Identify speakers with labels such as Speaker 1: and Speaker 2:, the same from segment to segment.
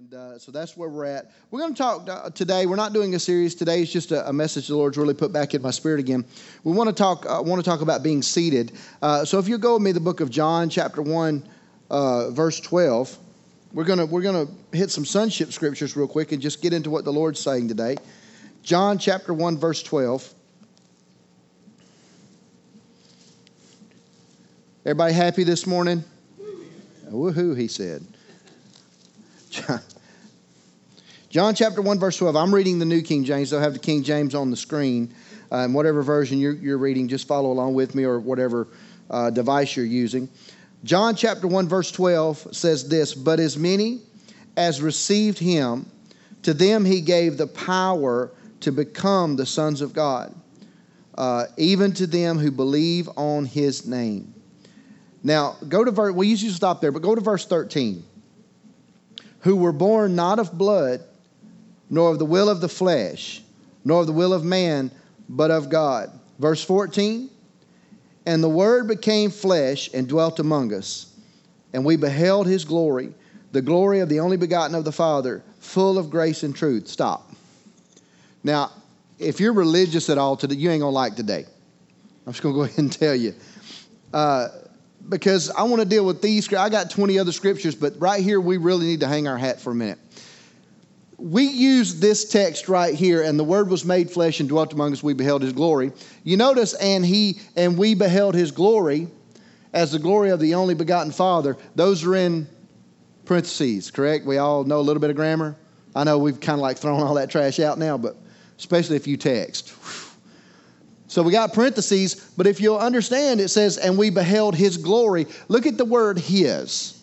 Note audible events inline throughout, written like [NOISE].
Speaker 1: And uh, so that's where we're at. We're going to talk uh, today. We're not doing a series today. It's just a, a, message the Lord's really put back in my spirit again. We want to talk. Uh, want to talk about being seated. Uh, so if you go with me, the book of John, chapter one, uh, verse twelve. We're gonna we're gonna hit some sonship scriptures real quick and just get into what the Lord's saying today. John chapter one, verse twelve. Everybody happy this morning? Woohoo! He said. John, John chapter 1, verse 12. I'm reading the New King James. They'll have the King James on the screen. And whatever version you're, you're, reading, just follow along with me or whatever uh, device you're using. John chapter 1, verse 12 says this But as many as received him, to them he gave the power to become the sons of God, uh, even to them who believe on his name. Now, go to verse, we usually stop there, but go to verse 13 who were born not of blood, nor of the will of the flesh, nor of the will of man, but of God. Verse 14 And the Word became flesh and dwelt among us, and we beheld his glory, the glory of the only begotten of the Father, full of grace and truth. Stop. Now, if you're religious at all today, you ain't to like today. I'm just to go [LAUGHS] ahead and tell you. Uh, because I want to deal with these. I got 20 other scriptures, but right here we really need to hang our hat for a minute. We use this text right here, and the Word was made flesh and dwelt among us. We beheld His glory. You notice, and He and we beheld His glory, as the glory of the only begotten Father. Those are in parentheses, correct? We all know a little bit of grammar. I know we've kind of like thrown all that trash out now, but especially if you text. So we got parentheses, but if you'll understand, it says, and we beheld his glory. Look at the word his.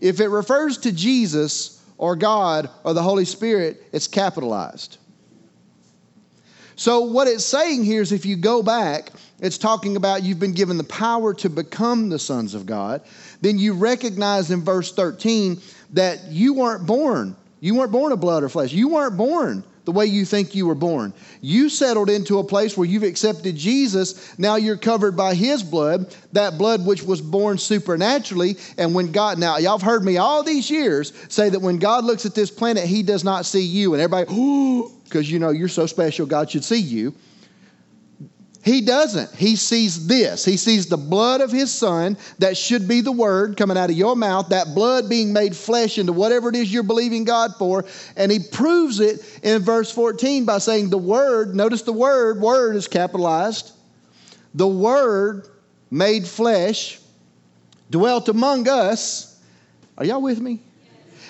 Speaker 1: If it refers to Jesus or God or the Holy Spirit, it's capitalized. So, what it's saying here is if you go back, it's talking about you've been given the power to become the sons of God. Then you recognize in verse 13 that you weren't born. You weren't born of blood or flesh. You weren't born the way you think you were born. You settled into a place where you've accepted Jesus. Now you're covered by his blood, that blood which was born supernaturally. And when God, now y'all have heard me all these years say that when God looks at this planet, he does not see you. And everybody, [GASPS] because you know you're so special, God should see you. He doesn't. He sees this. He sees the blood of his son, that should be the word coming out of your mouth, that blood being made flesh into whatever it is you're believing God for. And he proves it in verse 14 by saying, The word, notice the word, word is capitalized. The word made flesh dwelt among us. Are y'all with me?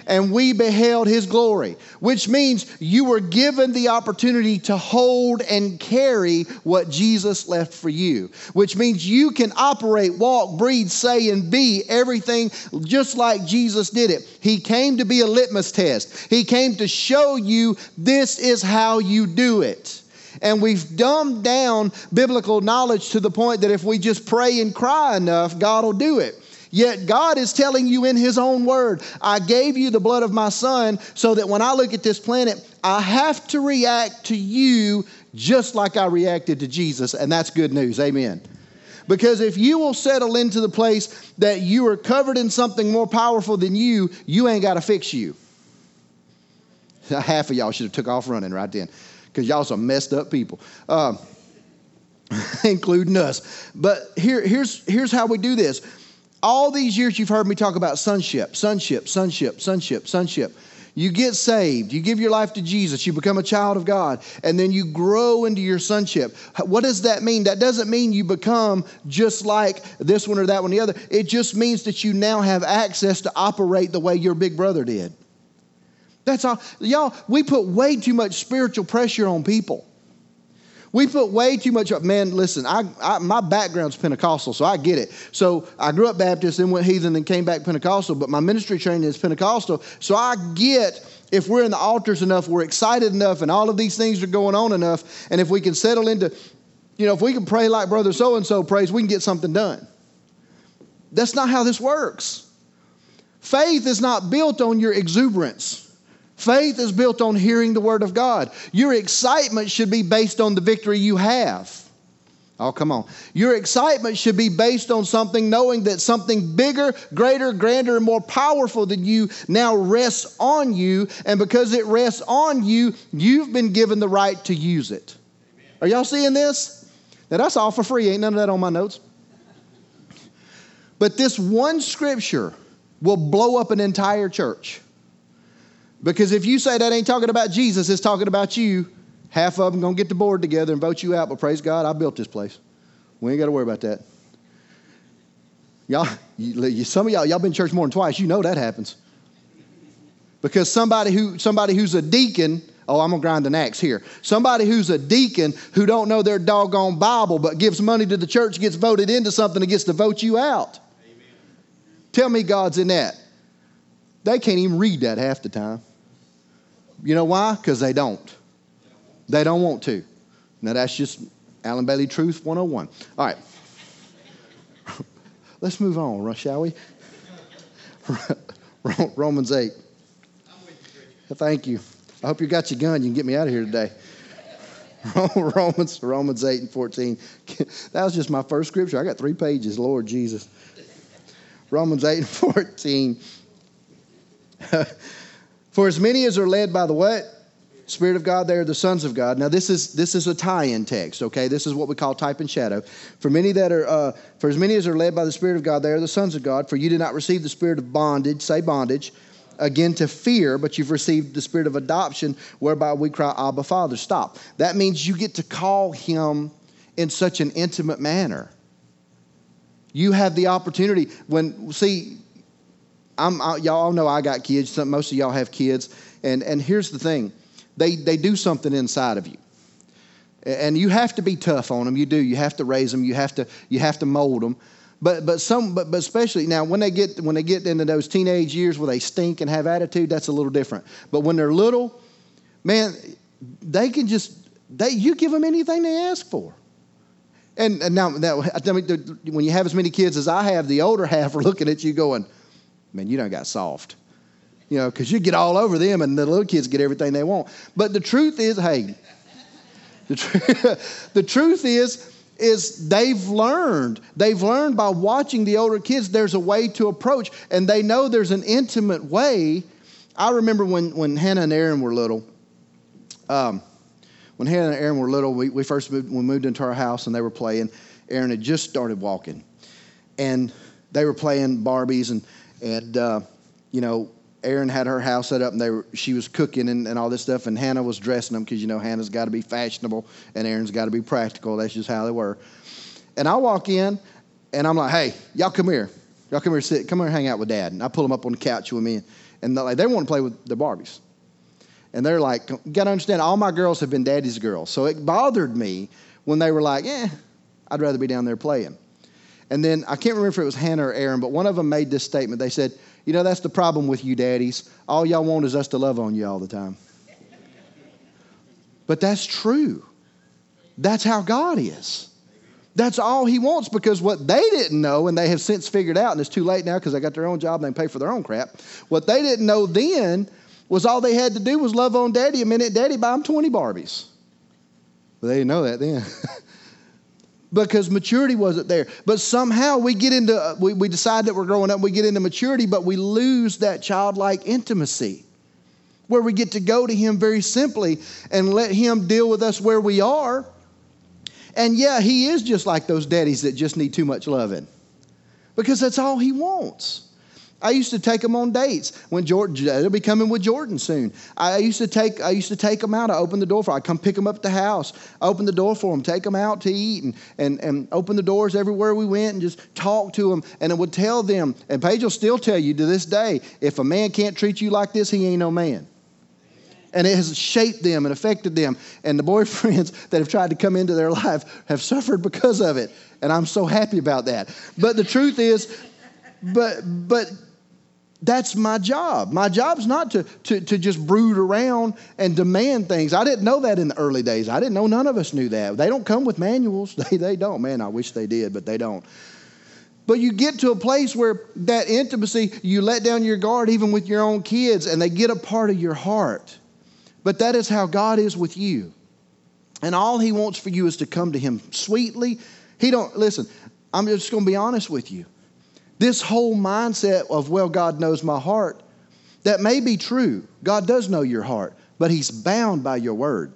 Speaker 1: And we beheld his glory, which means you were given the opportunity to hold and carry what Jesus left for you, which means you can operate, walk, breathe, say, and be everything just like Jesus did it. He came to be a litmus test, He came to show you this is how you do it. And we've dumbed down biblical knowledge to the point that if we just pray and cry enough, God will do it. Yet God is telling you in His own word, I gave you the blood of my son so that when I look at this planet, I have to react to you just like I reacted to Jesus. And that's good news. Amen. Because if you will settle into the place that you are covered in something more powerful than you, you ain't got to fix you. [LAUGHS] Half of y'all should have took off running right then because y'all some messed up people. Um, [LAUGHS] including us. But here, here's, here's how we do this all these years you've heard me talk about sonship, sonship, sonship, sonship, sonship. You get saved, you give your life to Jesus, you become a child of God, and then you grow into your sonship. What does that mean? That doesn't mean you become just like this one or that one or the other. It just means that you now have access to operate the way your big brother did. That's all. Y'all, we put way too much spiritual pressure on people. We put way too much up. Man, listen, I, I, my background's Pentecostal, so I get it. So I grew up Baptist, then went heathen, then came back Pentecostal, but my ministry training is Pentecostal. So I get if we're in the altars enough, we're excited enough, and all of these things are going on enough, and if we can settle into, you know, if we can pray like brother so and so prays, we can get something done. That's not how this works. Faith is not built on your exuberance. Faith is built on hearing the Word of God. Your excitement should be based on the victory you have. Oh, come on. Your excitement should be based on something, knowing that something bigger, greater, grander, and more powerful than you now rests on you. And because it rests on you, you've been given the right to use it. Are y'all seeing this? Now, that's all for free. Ain't none of that on my notes. But this one scripture will blow up an entire church. Because if you say that ain't talking about Jesus, it's talking about you, half of them going to get the board together and vote you out. But praise God, I built this place. We ain't got to worry about that. Y'all, you, some of y'all, y'all been church more than twice. You know that happens. Because somebody who somebody who's a deacon, oh, I'm gonna grind an axe here. Somebody who's a deacon who don't know their doggone Bible but gives money to the church gets voted into something and gets to vote you out. Amen. Tell me God's in that. They can't even read that half the time. You know why? Because they don't. They don't want to. Now that's just Alan Bailey Truth 101. All right. [LAUGHS] Let's move on, shall we? [LAUGHS] Romans 8. Thank you. I hope you got your gun. You can get me out of here today. [LAUGHS] Romans, Romans 8 and 14. That was just my first scripture. I got three pages, Lord Jesus. Romans 8 and 14. For as many as are led by the what? Spirit of God, they are the sons of God. Now, this is this is a tie-in text. Okay, this is what we call type and shadow. For many that are, uh, for as many as are led by the Spirit of God, they are the sons of God. For you did not receive the spirit of bondage, say bondage, again to fear, but you've received the spirit of adoption, whereby we cry, Abba, Father. Stop. That means you get to call Him in such an intimate manner. You have the opportunity when see. I'm, I, y'all know I got kids. Most of y'all have kids, and and here's the thing they, they do something inside of you. And you have to be tough on them. You do. You have to raise them. You have to, you have to mold them. But, but, some, but, but especially now, when they, get, when they get into those teenage years where they stink and have attitude, that's a little different. But when they're little, man, they can just, they, you give them anything they ask for. And, and now, now when you have as many kids as I have, the older half are [LAUGHS] looking at you going, man, you don't got soft you know, because you get all over them and the little kids get everything they want. But the truth is, hey, the, tr- [LAUGHS] the truth is, is they've learned. They've learned by watching the older kids, there's a way to approach, and they know there's an intimate way. I remember when, when Hannah and Erin were little. Um, when Hannah and Erin were little, we, we first moved, we moved into our house and they were playing. Erin had just started walking, and they were playing Barbies and and uh, you know Erin had her house set up and they were, she was cooking and, and all this stuff, and Hannah was dressing them because you know Hannah's got to be fashionable and Erin's got to be practical. That's just how they were. And I walk in and I'm like, hey, y'all come here. Y'all come here, sit, come here, hang out with dad. And I pull them up on the couch with me, and like, they want to play with the Barbies. And they're like, you got to understand, all my girls have been daddy's girls. So it bothered me when they were like, eh, I'd rather be down there playing. And then I can't remember if it was Hannah or Erin, but one of them made this statement. They said, you know, that's the problem with you daddies. All y'all want is us to love on you all the time. But that's true. That's how God is. That's all He wants because what they didn't know, and they have since figured out, and it's too late now because they got their own job and they pay for their own crap. What they didn't know then was all they had to do was love on daddy a minute, daddy buy them 20 Barbies. But they didn't know that then. [LAUGHS] because maturity wasn't there. But somehow we get into, uh, we, we decide that we're growing up, we get into maturity, but we lose that childlike intimacy where we get to go to Him very simply and let Him deal with us where we are. And yeah, He is just like those daddies that just need too much loving because that's all He wants. I used to take them on dates. When Jordan, they'll be coming with Jordan soon. I used to take, I used to take them out. I opened the door for. I come pick them up at the house. Open the door for them. Take them out to eat and and and open the doors everywhere we went and just talk to them. And it would tell them. And Paige will still tell you to this day, if a man can't treat you like this, he ain't no man. And it has shaped them and affected them. And the [LAUGHS] boyfriends that have tried to come into their life have suffered because of it. And I'm so happy about that. But the truth is, but but that's my job. My job's not to, to, to just brood around and demand things. I didn't know that in the early days. I didn't know none of us knew that. They don't come with manuals. [LAUGHS] They, they don't. Man, I wish they did, but they don't. But you get to a place where that intimacy, you let down your guard even with your own kids, and they get a part of your heart. But that is how God is with you. And all he wants for you is to come to him sweetly. He don't listen, I'm just going to be honest with you. This whole mindset of well God knows my heart that may be true. God does know your heart, but he's bound by your word.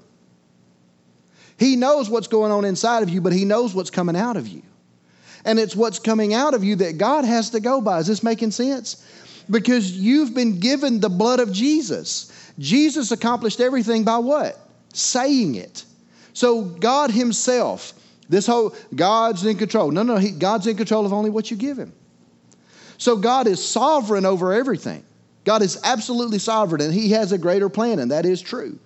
Speaker 1: He knows what's going on inside of you, but he knows what's coming out of you. And it's what's coming out of you that God has to go by. Is this making sense? Because you've been given the blood of Jesus. Jesus accomplished everything by what? Saying it. So God Himself, this whole God's in control. No, no, he, God's in control of only what you give Him. So God is sovereign over everything. God is absolutely sovereign, and He has a greater plan, and that is true.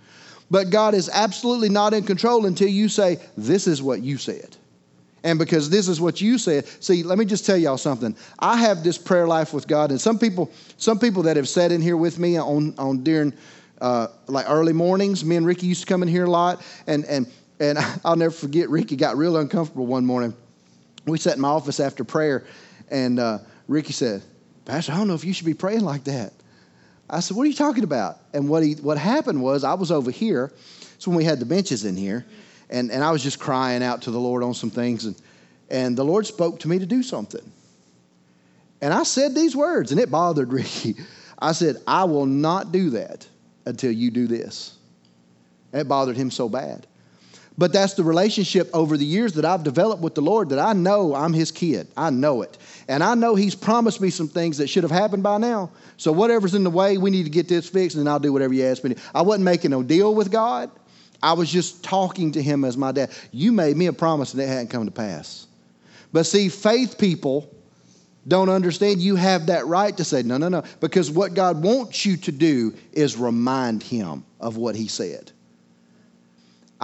Speaker 1: But God is absolutely not in control until you say, This is what you said. And because this is what you said, see, let me just tell y'all something. I have this prayer life with God, and some people, some people that have sat in here with me on, on during uh, like early mornings, me and Ricky used to come in here a lot, and and and [LAUGHS] I'll never forget. Ricky got real uncomfortable one morning. We sat in my office after prayer, and uh, Ricky said, "Pastor, I don't know if you should be praying like that." I said, "What are you talking about?" And what he what happened was I was over here. It's when we had the benches in here, and, and I was just crying out to the Lord on some things, and, and the Lord spoke to me to do something. And I said these words, and it bothered [LAUGHS] Ricky. I said, I will not do that until you do this. It bothered him so bad. But that's the relationship over the years that I've developed with the Lord that I know I'm his kid. I know it. And I know he's promised me some things that should have happened by now. So whatever's in the way, we need to get this fixed, and I'll do whatever you ask me. To. I wasn't making no deal with God. I was just talking to him as my dad. You made me a promise and it hadn't come to pass. But see, faith people don't understand you have that right to say, no, no, no. Because what God wants you to do is remind him of what he said.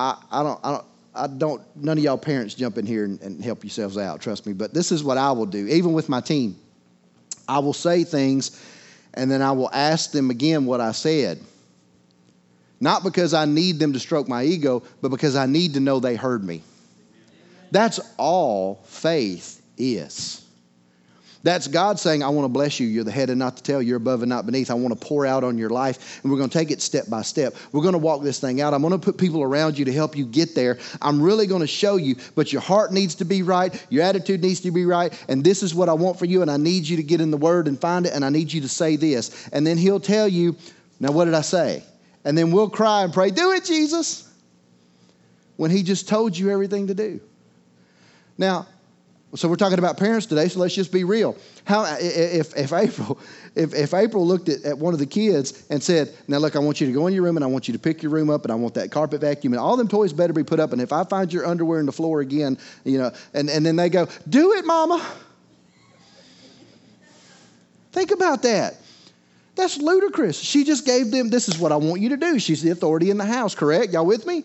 Speaker 1: I, I don't, I don't, I don't, none of y'all parents jump in here and, and help yourselves out, trust me. But this is what I will do, even with my team. I will say things and then I will ask them again what I said. Not because I need them to stroke my ego, but because I need to know they heard me. That's all faith is. That's God saying, I want to bless you. You're the head and not the tail. You're above and not beneath. I want to pour out on your life, and we're going to take it step by step. We're going to walk this thing out. I'm going to put people around you to help you get there. I'm really going to show you, but your heart needs to be right. Your attitude needs to be right. And this is what I want for you, and I need you to get in the Word and find it, and I need you to say this. And then He'll tell you, now what did I say? And then we'll cry and pray, Do it, Jesus, when He just told you everything to do. Now, so we're talking about parents today, so let's just be real. How if, if April if, if April looked at, at one of the kids and said, Now look, I want you to go in your room and I want you to pick your room up and I want that carpet vacuum and all them toys better be put up, and if I find your underwear in the floor again, you know, and, and then they go, Do it, mama. Think about that. That's ludicrous. She just gave them, this is what I want you to do. She's the authority in the house, correct? Y'all with me?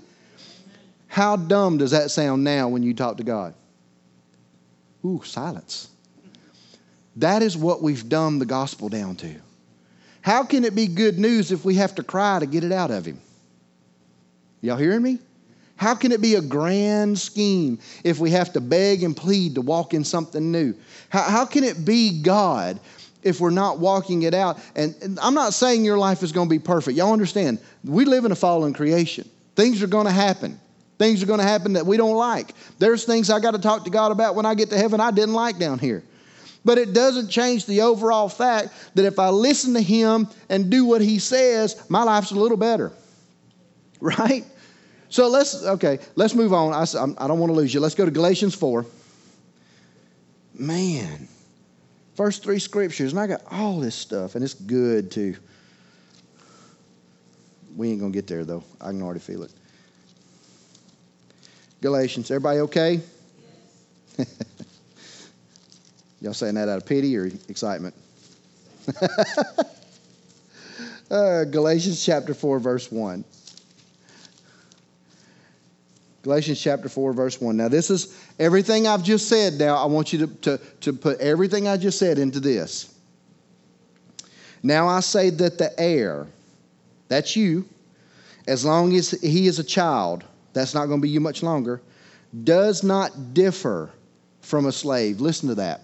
Speaker 1: How dumb does that sound now when you talk to God? Ooh, silence. That is what we've dumbed the gospel down to. How can it be good news if we have to cry to get it out of Him? Y'all hearing me? How can it be a grand scheme if we have to beg and plead to walk in something new? How, how can it be God if we're not walking it out. And, and I'm not saying your life is going to be perfect. Y'all understand? We live in a fallen creation. Things are going to happen. Things are going to happen that we don't like. There's things I got to talk to God about when I get to heaven I didn't like down here. But it doesn't change the overall fact that if I listen to Him and do what He says, my life's a little better. [LAUGHS] Right? So let's, okay, let's move on. I, I don't want to lose you. Let's go to Galatians 4. Man, First three scriptures, and I got all this stuff, and it's good too. We ain't going to get there, though. I can already feel it. Galatians, everybody okay? [LAUGHS] Y'all saying that out of pity or excitement? [LAUGHS] uh, Galatians chapter 4, verse 1. Galatians chapter 4, verse 1. Now, this is everything I've just said. Now, I want you to, to, to put everything I just said into this. Now, I say that the heir, that's you, as long as he is a child, that's not going to be you much longer, does not differ from a slave. Listen to that.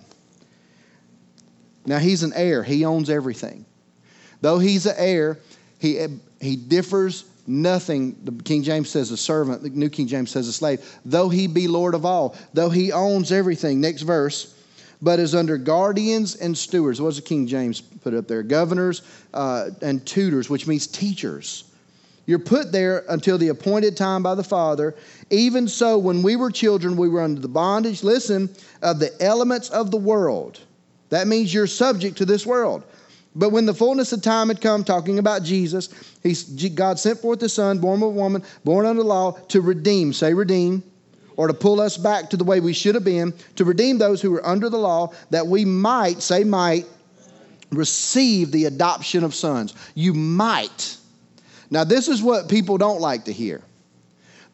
Speaker 1: Now, he's an heir, he owns everything. Though he's an heir, he, he differs nothing, the King James says a servant, the New King James says a slave, though he be Lord of all, though he owns everything. Next verse. But is under guardians and stewards. What does the King James put up there? Governors uh, and tutors, which means teachers. You're put there until the appointed time by the Father. Even so, when we were children, we were under the bondage, listen, of the elements of the world. That means you're subject to this world. But when the fullness of time had come, talking about Jesus, he's, God sent forth the Son, born of a woman, born under law, to redeem, say redeem, or to pull us back to the way we should have been, to redeem those who were under the law, that we might, say might, receive the adoption of sons. You might. Now, this is what people don't like to hear.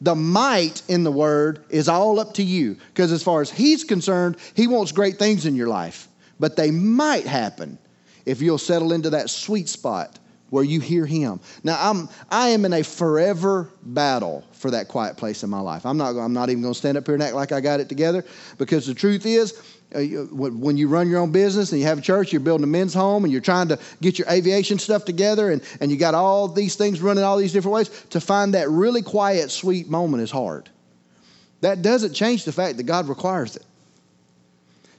Speaker 1: The might in the word is all up to you, because as far as he's concerned, he wants great things in your life, but they might happen if you'll settle into that sweet spot where you hear him. Now I'm I am in a forever battle for that quiet place in my life. I'm not I'm not even going to stand up here and act like I got it together because the truth is Uh, when you run your own business and you have a church, you're building a men's home and you're trying to get your aviation stuff together and, and you got all these things running all these different ways, to find that really quiet, sweet moment is hard. That doesn't change the fact that God requires it.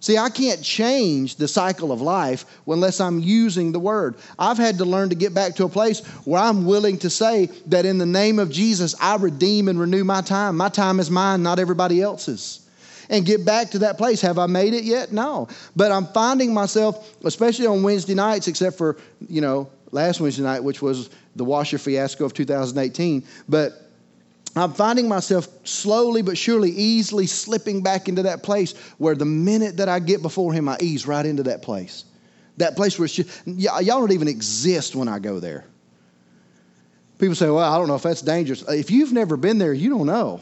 Speaker 1: See, I can't change the cycle of life unless I'm using the word. I've had to learn to get back to a place where I'm willing to say that in the name of Jesus, I redeem and renew my time. My time is mine, not everybody else's. And get back to that place. Have I made it yet? No. But I'm finding myself, especially on Wednesday nights, except for, you know, last Wednesday night, which was the washer fiasco of 2018. But I'm finding myself slowly but surely easily slipping back into that place where the minute that I get before Him, I ease right into that place. That place where it's just, y'all don't even exist when I go there. People say, well, I don't know if that's dangerous. If you've never been there, you don't know.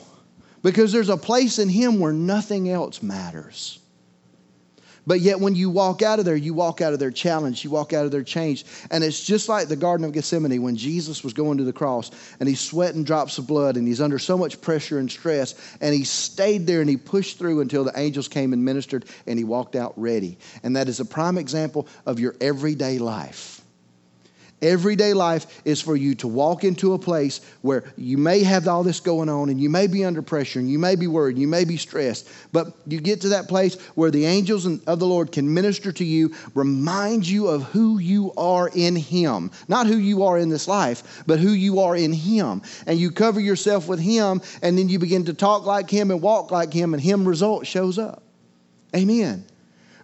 Speaker 1: Because there's a place in Him where nothing else matters. But yet, when you walk out of there, you walk out of their challenge, you walk out of their change. And it's just like the Garden of Gethsemane when Jesus was going to the cross and he's sweating drops of blood and he's under so much pressure and stress. And he stayed there and he pushed through until the angels came and ministered and he walked out ready. And that is a prime example of your everyday life. Everyday life is for you to walk into a place where you may have all this going on and you may be under pressure and you may be worried, you may be stressed, but you get to that place where the angels of the Lord can minister to you, remind you of who you are in Him. Not who you are in this life, but who you are in Him. And you cover yourself with Him and then you begin to talk like Him and walk like Him, and Him result shows up. Amen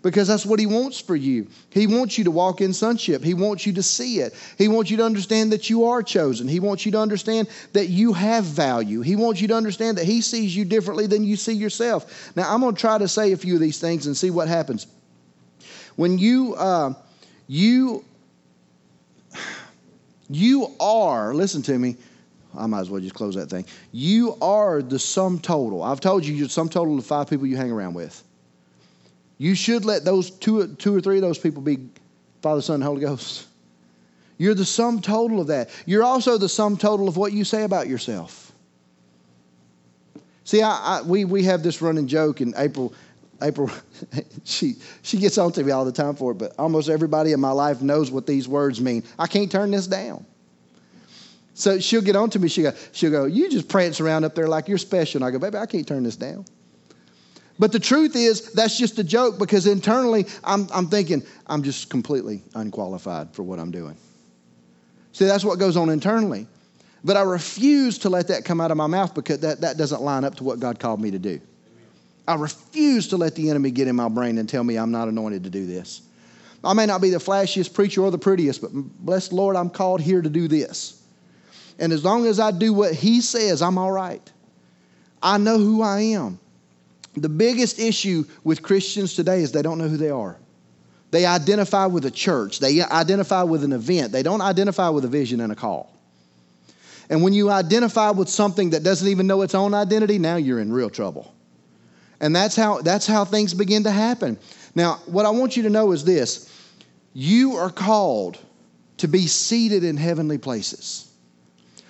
Speaker 1: because that's what He wants for you. He wants you to walk in sonship. He wants you to see it. He wants you to understand that you are chosen. He wants you to understand that you have value. He wants you to understand that He sees you differently than you see yourself. Now, I'm going to try to say a few of these things and see what happens. When you, uh, you, you are, listen to me, I might as well just close that thing. You are the sum total. I've told you you're the sum total of the five people you hang around with. You should let those two, two or three of those people be Father, Son, Holy Ghost. You're the sum total of that. You're also the sum total of what you say about yourself. See, I, I, we, we have this running joke, and April, April, [LAUGHS] she, she gets on to me all the time for it, but almost everybody in my life knows what these words mean. I can't turn this down. So she'll get on to me. She'll go, she'll go, You just prance around up there like you're special. And I go, Baby, I can't turn this down. But the truth is, that's just a joke because internally I'm, I'm thinking, I'm just completely unqualified for what I'm doing. See, that's what goes on internally. But I refuse to let that come out of my mouth because that, that doesn't line up to what God called me to do. I refuse to let the enemy get in my brain and tell me I'm not anointed to do this. I may not be the flashiest preacher or the prettiest, but bless the Lord, I'm called here to do this. And as long as I do what He says, I'm all right. I know who I am. The biggest issue with Christians today is they don't know who they are. They identify with a church, they identify with an event, they don't identify with a vision and a call. And when you identify with something that doesn't even know its own identity, now you're in real trouble. And that's how, that's how things begin to happen. Now, what I want you to know is this you are called to be seated in heavenly places.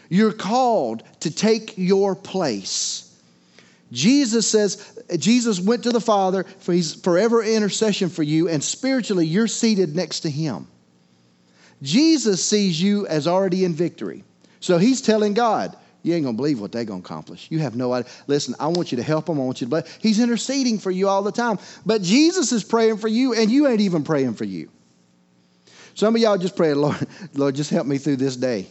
Speaker 1: You're called to take your place. Jesus says, Jesus went to the Father for his forever intercession for you, and spiritually you're seated next to him. Jesus sees you as already in victory. So he's telling God, you ain't to believe what they're to accomplish. You have no idea. Listen, I want you to help them. I want you to bless. He's interceding for you all the time. But Jesus is praying for you, and you ain't even praying for you. Some of y'all just pray, Lord, [LAUGHS] Lord, just help me through this day.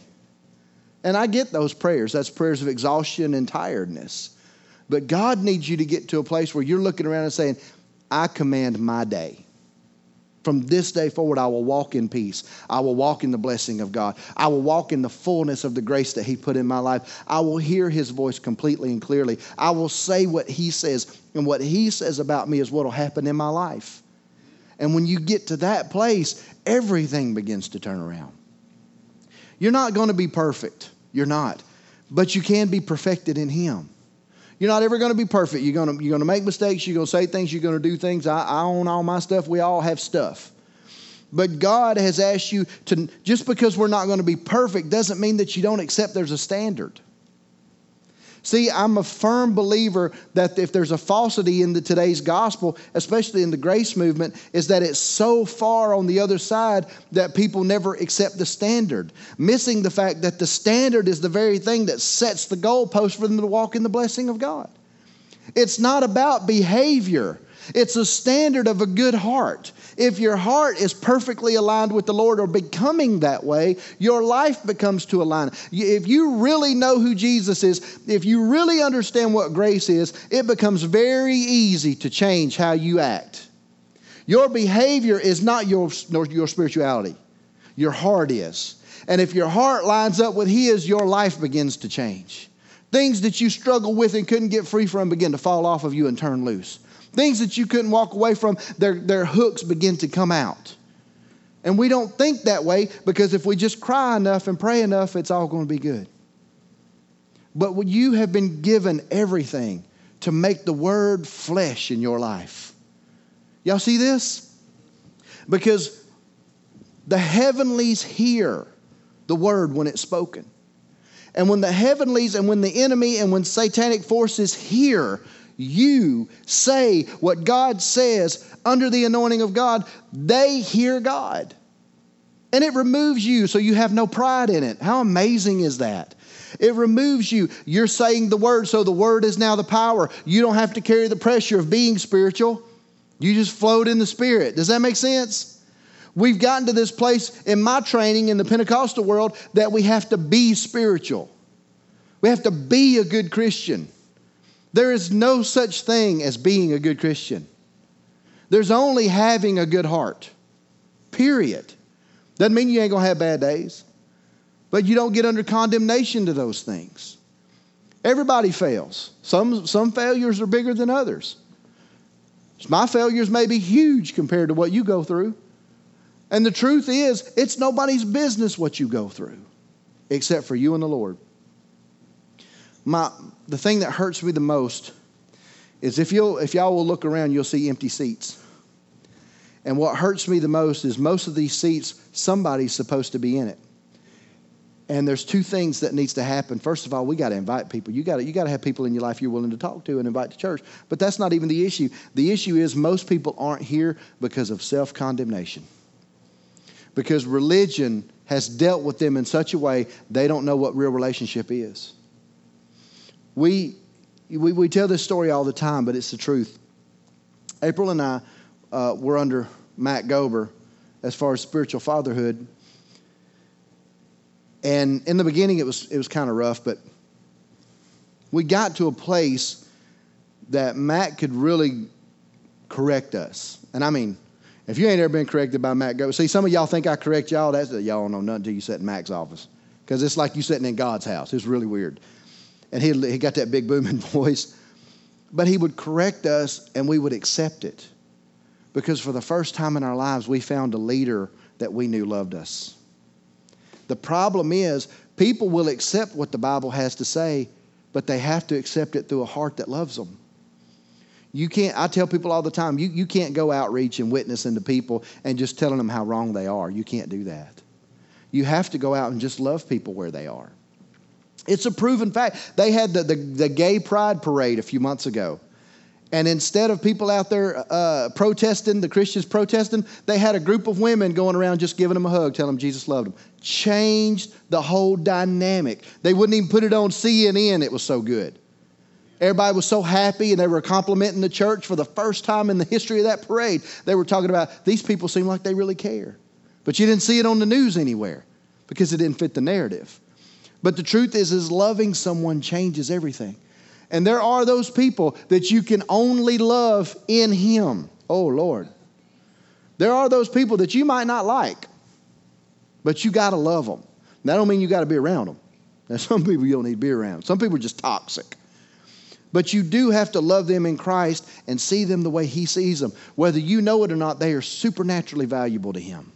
Speaker 1: And I get those prayers. That's prayers of exhaustion and tiredness. But God needs you to get to a place where you're looking around and saying, I command my day. From this day forward, I will walk in peace. I will walk in the blessing of God. I will walk in the fullness of the grace that He put in my life. I will hear His voice completely and clearly. I will say what He says, and what He says about me is what will happen in my life. And when you get to that place, everything begins to turn around. You're not going to be perfect. You're not. But you can be perfected in Him. You're not ever going to be perfect. You're going to, you're going to make mistakes. You're going to say things. You're going to do things. I, I own all my stuff. We all have stuff. But God has asked you to, just because we're not going to be perfect doesn't mean that you don't accept there's a standard. See, I'm a firm believer that if there's a falsity in the, today's gospel, especially in the grace movement, is that it's so far on the other side that people never accept the standard, missing the fact that the standard is the very thing that sets the goalpost for them to walk in the blessing of God. It's not about behavior. It's a standard of a good heart. If your heart is perfectly aligned with the Lord or becoming that way, your life becomes to align. If you really know who Jesus is, if you really understand what grace is, it becomes very easy to change how you act. Your behavior is not your, your spirituality, your heart is. And if your heart lines up with His, your life begins to change. Things that you struggle with and couldn't get free from begin to fall off of you and turn loose. Things that you couldn't walk away from, their, their hooks begin to come out. And we don't think that way because if we just cry enough and pray enough, it's all going to be good. But you have been given everything to make the word flesh in your life. Y'all see this? Because the heavenlies hear the word when it's spoken. And when the heavenlies and when the enemy and when satanic forces hear you say what God says under the anointing of God, they hear God. And it removes you so you have no pride in it. How amazing is that? It removes you. You're saying the word, so the word is now the power. You don't have to carry the pressure of being spiritual. You just float in the spirit. Does that make sense? We've gotten to this place in my training in the Pentecostal world that we have to be spiritual. We have to be a good Christian. There is no such thing as being a good Christian. There's only having a good heart. Period. Doesn't mean you ain't going to have bad days, but you don't get under condemnation to those things. Everybody fails. Some, some failures are bigger than others. My failures may be huge compared to what you go through. And the truth is, it's nobody's business what you go through except for you and the Lord my, the thing that hurts me the most is if, you'll, if y'all will look around, you'll see empty seats. And what hurts me the most is most of these seats, somebody's supposed to be in it. And there's two things that needs to happen. First of all, we got to invite people. You got to you got to have people in your life you're willing to talk to and invite to church. But that's not even the issue. The issue is most people aren't here because of self-condemnation. Because religion has dealt with them in such a way they don't know what real relationship is. We, we, we tell this story all the time, but it's the truth. April and I uh, were under Matt Gober as far as spiritual fatherhood. And in the beginning, it was, it was kind of rough, but we got to a place that Matt could really correct us. And I mean, if you ain't ever been corrected by Matt Gober, see, some of y'all think I correct y'all. That's y'all don't know nothing until you sit in Mac's office. Because it's like you sitting in God's house. It's really weird and he, he got that big booming [LAUGHS] voice. But he would correct us and we would accept it. Because for the first time in our lives, we found a leader that we knew loved us. The problem is, people will accept what the Bible has to say, but they have to accept it through a heart that loves them. You can't, I tell people all the time, you, you can't go outreach and witnessing to people and just telling them how wrong they are. You can't do that. You have to go out and just love people where they are. It's a proven fact. They had the, the, the gay pride parade a few months ago. And instead of people out there uh, protesting, the Christians protesting, they had a group of women going around just giving them a hug, telling them Jesus loved them. Changed the whole dynamic. They wouldn't even put it on CNN, it was so good. Everybody was so happy and they were complimenting the church for the first time in the history of that parade. They were talking about these people seem like they really care. But you didn't see it on the news anywhere because it didn't fit the narrative. But the truth is is loving someone changes everything. And there are those people that you can only love in him. Oh Lord. There are those people that you might not like, but you got to love them. That don't mean you got to be around them. Now, [LAUGHS] some people you don't need to be around. Some people are just toxic. But you do have to love them in Christ and see them the way He sees them. Whether you know it or not, they are supernaturally valuable to Him.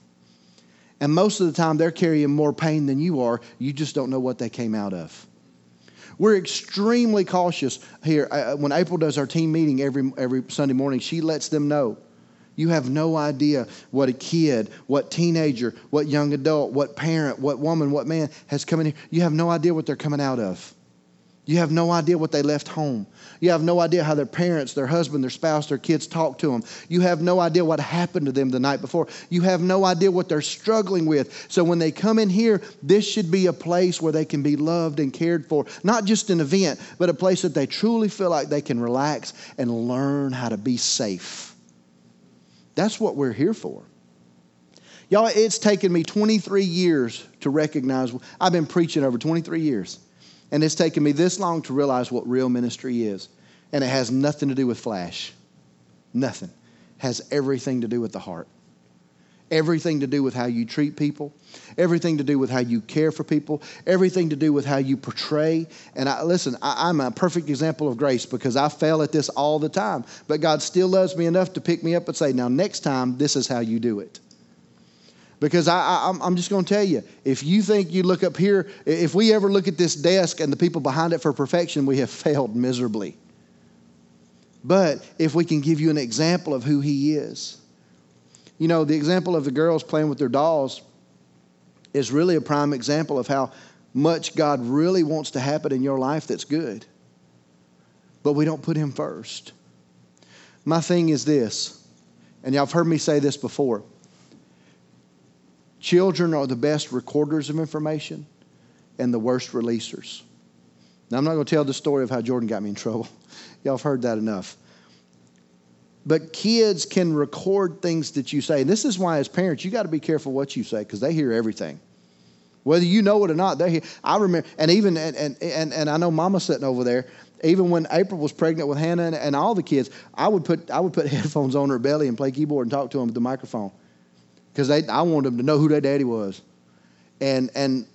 Speaker 1: And most of the time, they're carrying more pain than you are. You just don't know what they came out of. We're extremely cautious here. Uh, when April does our team meeting every, every Sunday morning, she lets them know you have no idea what a kid, what teenager, what young adult, what parent, what woman, what man has come in here. You have no idea what they're coming out of. You have no idea what they left home. You have no idea how their parents, their husband, their spouse, their kids talk to them. You have no idea what happened to them the night before. You have no idea what they're struggling with. So when they come in here, this should be a place where they can be loved and cared for. Not just an event, but a place that they truly feel like they can relax and learn how to be safe. That's what we're here for. Y'all, it's taken me 23 years to recognize. I've been preaching over 23 years. And it's taken me this long to realize what real ministry is. And it has nothing to do with flash. Nothing. It has everything to do with the heart. Everything to do with how you treat people, everything to do with how you care for people, everything to do with how you portray. And I, listen, I, I'm a perfect example of grace because I fail at this all the time. But God still loves me enough to pick me up and say, now, next time, this is how you do it. Because I, I, am just going to tell you, if you think you look up here, if we ever look at this desk and the people behind it for perfection, we have [LAUGHS] failed miserably. But if we can give you an example of who He is, you know, the example of the girls playing with their dolls is really a prime example of how much God really wants to happen in your life that's good. But we don't put Him first. My thing is this, and y'all have heard me say this before Children are the best recorders of information and the worst releasers. Now, I'm not going to tell the story of how Jordan got me in trouble. [LAUGHS] Y'all have heard that enough. But kids can record things that you say. And this is why, as parents, you got to be careful what you say because they hear everything. Whether you know it or not, they hear. I remember, and even, and, and, and, and I know Mama sitting over there, even when April was pregnant with Hannah and, and all the kids, I would, put, I would put [LAUGHS] headphones on her belly and play keyboard and talk to them with the microphone because I wanted them to know who their daddy was. And, and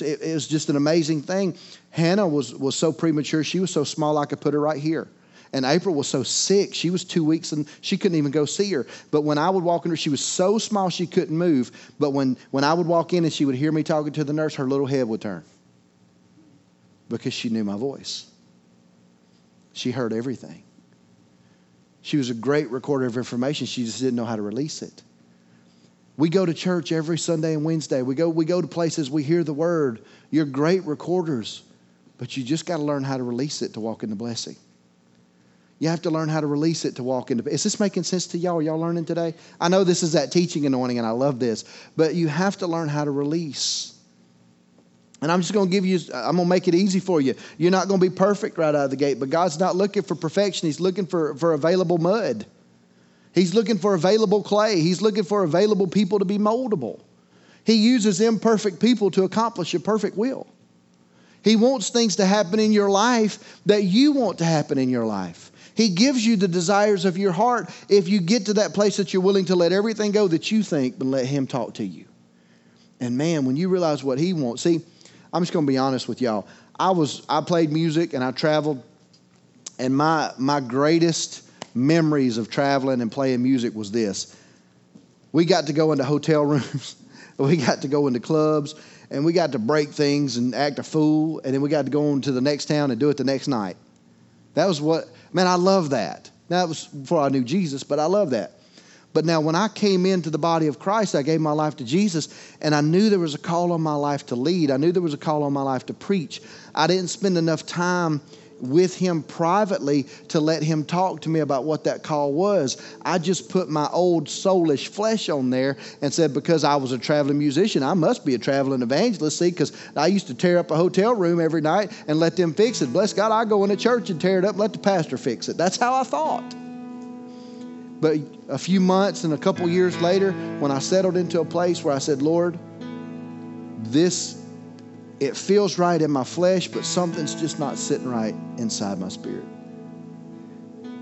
Speaker 1: it, it was just an amazing thing. Hannah was, was so premature. She was so small, I could put her right here. And April was so sick. She was two weeks and she couldn't even go see her. But when I would walk in her, she was so small she couldn't move. But when, when I would walk in and she would hear me talking to the nurse, her little head would turn because she knew my voice. She heard everything. She was a great recorder of information. She just didn't know how to release it. We go to church every Sunday and Wednesday. We go, we go to places, we hear the word. You're great recorders, but you just got to learn how to release it to walk in the blessing. You have to learn how to release it to walk into. Is this making sense to y'all? Y'all learning today? I know this is that teaching anointing, and I love this, but you have to learn how to release. And I'm just going to give you, I'm going to make it easy for you. You're not going to be perfect right out of the gate, but God's not looking for perfection. He's looking for, for available mud. He's looking for available clay. He's looking for available people to be moldable. He uses imperfect people to accomplish a perfect will. He wants things to happen in your life that you want to happen in your life. He gives you the desires of your heart if you get to that place that you're willing to let everything go that you think, but let Him talk to you. And man, when you realize what He wants, see, I'm just going to be honest with y'all. I was I played music and I traveled, and my my greatest memories of traveling and playing music was this. We got to go into hotel [LAUGHS] rooms, we got to go into clubs, and we got to break things and act a fool, and then we got to go on to the next town and do it the next night. That was what, man, I love that. That was before I knew Jesus, but I love that. But now, when I came into the body of Christ, I gave my life to Jesus, and I knew there was a call on my life to lead. I knew there was a call on my life to preach. I didn't spend enough time with him privately to let him talk to me about what that call was. I just put my old soulish flesh on there and said, because I was a traveling musician, I must be a traveling evangelist. See, because I used to tear up a hotel room every night and let them fix it. Bless God, I go into church and tear it up let the pastor fix it. That's how I thought. But a few months and a couple years later, when I settled into a place where I said, Lord, this it feels right in my flesh, but something's just not sitting right inside my spirit.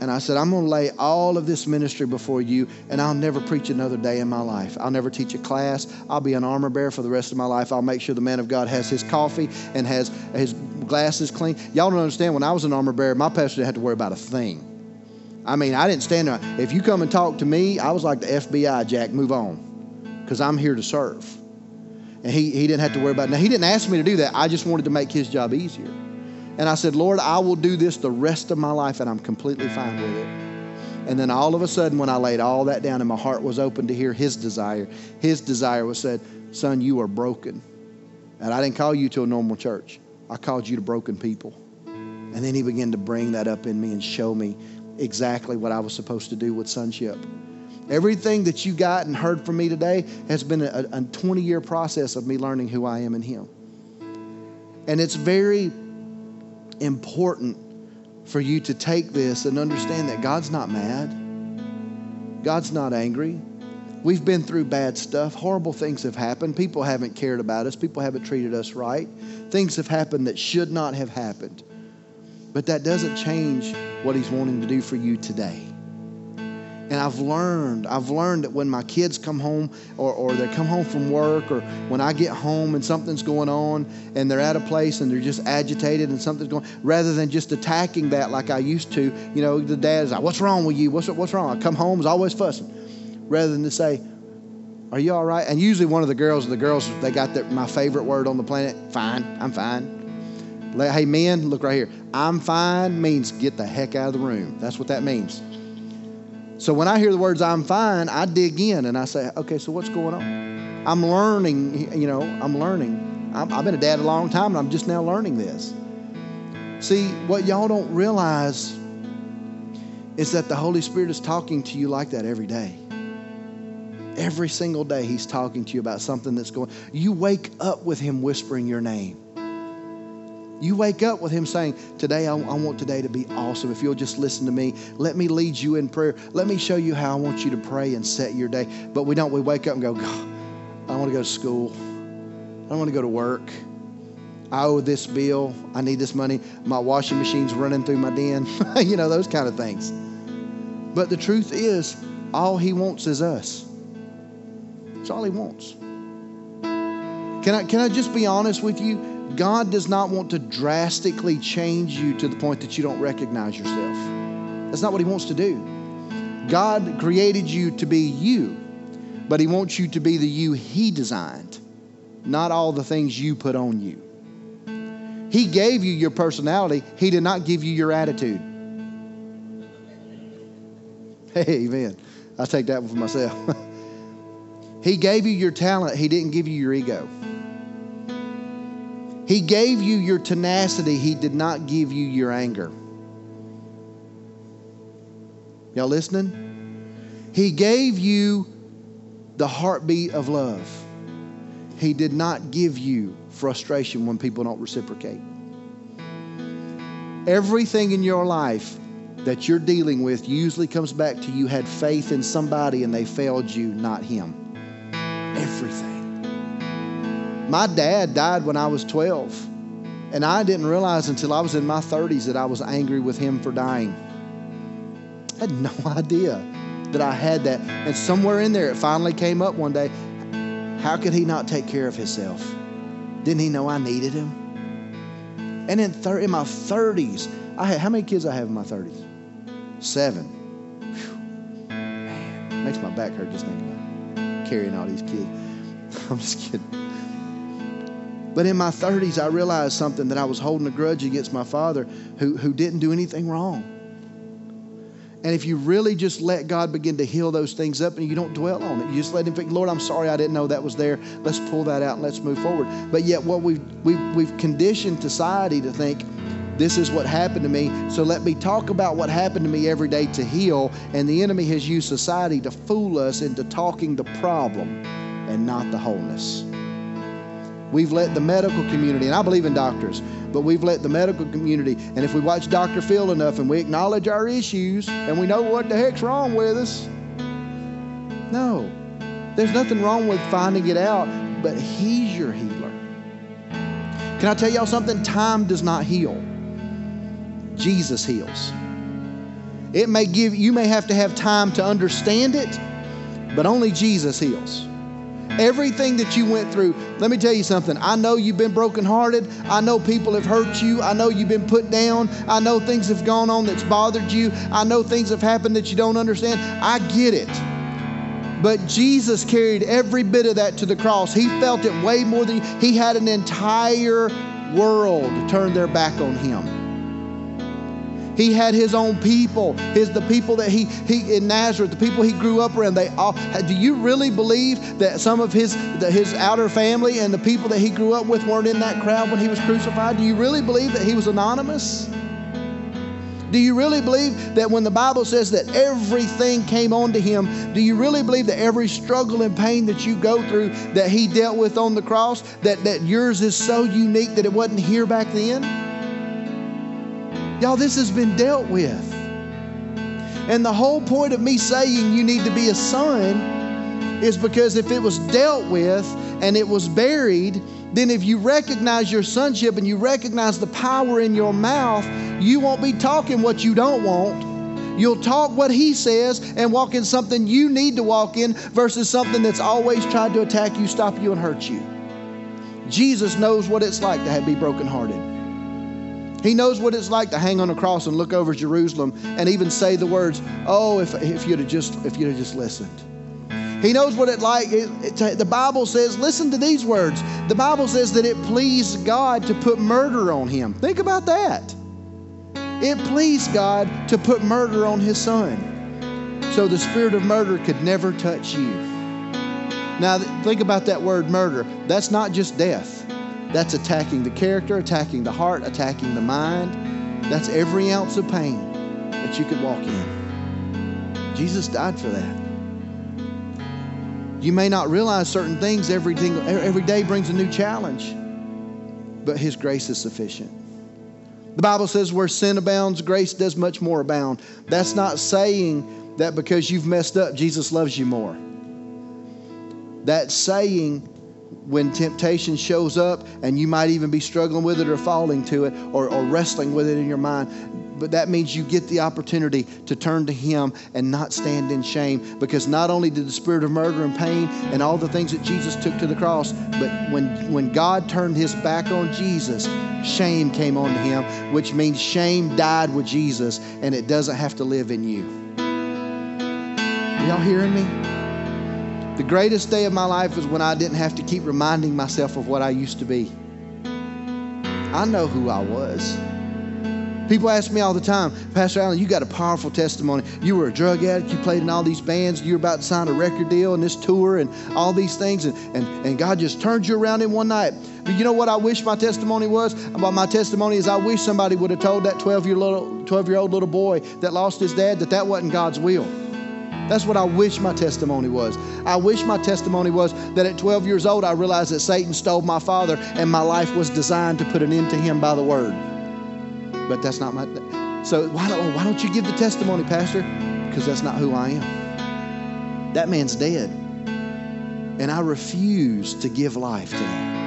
Speaker 1: And I said, I'm going to lay all of this ministry before you, and I'll never preach another day in my life. I'll never teach a class. I'll be an armor bearer for the rest of my life. I'll make sure the man of God has his coffee and has his glasses clean. Y'all don't understand, when I was an armor bearer, my pastor didn't have to worry about a thing. I mean, I didn't stand there. If you come and talk to me, I was like the FBI, Jack, move on, because I'm here to serve. And he, he didn't have to worry about it. Now, he didn't ask me to do that. I just wanted to make his job easier. And I said, Lord, I will do this the rest of my life, and I'm completely fine with it. And then all of a sudden, when I laid all that down and my heart was open to hear his desire, his desire was said, Son, you are broken. And I didn't call you to a normal church, I called you to broken people. And then he began to bring that up in me and show me exactly what I was supposed to do with sonship. Everything that you got and heard from me today has been a, a 20 year process of me learning who I am in Him. And it's very important for you to take this and understand that God's not mad, God's not angry. We've been through bad stuff. Horrible things have happened. People haven't cared about us. People haven't treated us right. Things have happened that should not have happened. But that doesn't change what He's wanting to do for you today. And I've learned, I've learned that when my kids come home or, or they come home from work or when I get home and something's going on and they're at a place and they're just agitated and something's going, rather than just attacking that like I used to, you know, the dad is like, what's wrong with you? What's, what's wrong? I come home, is always fussing. Rather than to say, are you all right? And usually one of the girls, the girls, they got their, my favorite word on the planet, fine, I'm fine. Hey, men, look right here. I'm fine means get the heck out of the room. That's what that means. So when I hear the words I'm fine, I dig in and I say, okay, so what's going on? I'm learning, you know, I'm learning. i have been a dad a long time and I'm just now learning this. See, what y'all don't realize is that the Holy Spirit is talking to you like that every day. Every single day, He's talking to you about something that's going. You wake up with Him whispering your name. You wake up with Him saying, Today, I, I, want today to be awesome. If you'll just listen to me, let me lead you in prayer. Let me show you how I want you to pray and set your day. But we don't. We wake up and go, God, I want to go to school. I want to go to work. I owe this bill. I need this money. My washing machine's running through my den. [LAUGHS] you know, those kind of things. But the truth is, all He wants is us. That's all He wants. Can I, can I just be honest with you? God does not want to drastically change you to the point that you don't recognize yourself. That's not what He wants to do. God created you to be you, but He wants you to be the you He designed, not all the things you put on you. He gave you your personality, He did not give you your attitude. Hey, amen. I take that one for myself. [LAUGHS] he gave you your talent, He didn't give you your ego. He gave you your tenacity, He did not give you your anger. Y'all listening? He gave you the heartbeat of love. He did not give you frustration when people don't reciprocate. Everything in your life that you're dealing with usually comes back to you had faith in somebody and they failed you, not him. Everything. My dad died when I was 12, and I didn't realize until I was in my 30s that I was angry with him for dying. I had no [LAUGHS] idea that I had that. And somewhere in there, it finally came up one day. How could he not take care of himself? Didn't he know I needed him? And in, thir- in my 30s, I had how many kids I have in my 30s? Seven. Whew. Man, makes my back hurt just thinking about carrying all these kids. [LAUGHS] I'm just kidding. But in my 30s, I realized something that I was holding a grudge against my father who, who didn't do anything wrong. And if you really just let God begin to heal those things up and you don't dwell on it, you just let Him think, Lord, I'm sorry I didn't know that was there. Let's pull that out and let's move forward. But yet, what we've, we've, we've conditioned society to think this is what happened to me. So let me talk about what happened to me every day to heal. And the enemy has used society to fool us into talking the problem and not the wholeness. We've let the medical community, and I believe in doctors, but we've let the medical community, and if we watch Dr. Phil enough and we acknowledge our issues and we know what the heck's wrong with us, no, there's nothing wrong with finding it out, but He's your healer. Can I tell y'all something? Time does not heal. Jesus heals. It may give you may have to have time to understand it, but only Jesus heals. Everything that you went through, let me tell you something. I know you've been brokenhearted. I know people have hurt you. I know you've been put down. I know things have gone on that's bothered you. I know things have happened that you don't understand. I get it. But Jesus carried every bit of that to the cross. He felt it way more than he had an entire world turn their back on him. He had his own people, his the people that he he in Nazareth, the people he grew up around. They all. Do you really believe that some of his the, his outer family and the people that he grew up with weren't in that crowd when he was crucified? Do you really believe that he was anonymous? Do you really believe that when the Bible says that everything came onto him, do you really believe that every struggle and pain that you go through that he dealt with on the cross, that, that yours is so unique that it wasn't here back then? Y'all, this has been dealt with. And the whole point of me saying you need to be a son is because if it was dealt with and it was buried, then if you recognize your sonship and you recognize the power in your mouth, you won't be talking what you don't want. You'll talk what he says and walk in something you need to walk in versus something that's always tried to attack you, stop you, and hurt you. Jesus knows what it's like to be brokenhearted. He knows what it's like to hang on a cross and look over Jerusalem and even say the words, "Oh, if, if you'd have just if you'd have just listened." He knows what it like. It, it, the Bible says, listen to these words. The Bible says that it pleased God to put murder on him. Think about that. It pleased God to put murder on his son. So the spirit of murder could never touch you. Now, think about that word murder. That's not just death. That's attacking the character, attacking the heart, attacking the mind. That's every ounce of pain that you could walk in. Jesus died for that. You may not realize certain things every, every day brings a new challenge, but His grace is sufficient. The Bible says, where sin abounds, grace does much more abound. That's not saying that because you've messed up, Jesus loves you more. That's saying when temptation shows up and you might even be struggling with it or falling to it or, or, wrestling with it in your mind. But that means you get the opportunity to turn to Him and not stand in shame because not only did the spirit of murder and pain and all the things that Jesus took to the cross, but when, when God turned His back on Jesus, shame came on Him, which means shame died with Jesus and it doesn't have to live in you. Y'all hearing me? The greatest day of my life was when I didn't have to keep reminding myself of what I used to be. I know who I was. People ask me all the time, Pastor Allen, you got a powerful testimony. You were a drug addict, you played in all these bands, you were about to sign a record deal and this tour and all these things, and, and, and God just turned you around in one night. But you know what I wish my testimony was? About my testimony is I wish somebody would have told that 12 year, little, 12 year old little boy that lost his dad that that wasn't God's will. That's what I wish my testimony was. I wish my testimony was that at 12 years old, I realized that Satan stole my father and my life was designed to put an end to him by the word. But that's not my. So why don't, why don't you give the testimony, Pastor? Because that's not who I am. That man's dead. And I refuse to give life to that.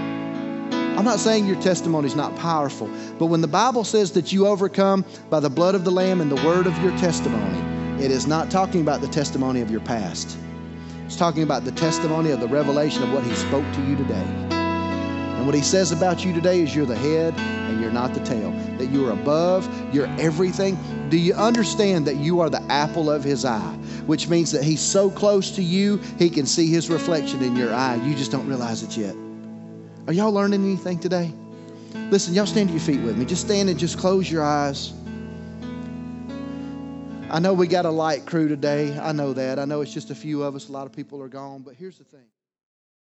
Speaker 1: I'm not saying your testimony is not powerful, but when the Bible says that you overcome by the blood of the Lamb and the word of your testimony, it is not talking about the testimony of your past. It's talking about the testimony of the revelation of what He spoke to you today. And what He says about you today is you're the head and you're not the tail, that you're above, you're everything. Do you understand that you are the apple of His eye? Which means that He's so close to you, He can see His reflection in your eye. You just don't realize it yet. Are y'all learning anything today? Listen, y'all stand to your feet with me. Just stand and just close your eyes. I know we got a light crew today. I know that. I know it's just a few of us. A lot of people are gone. But here's the thing.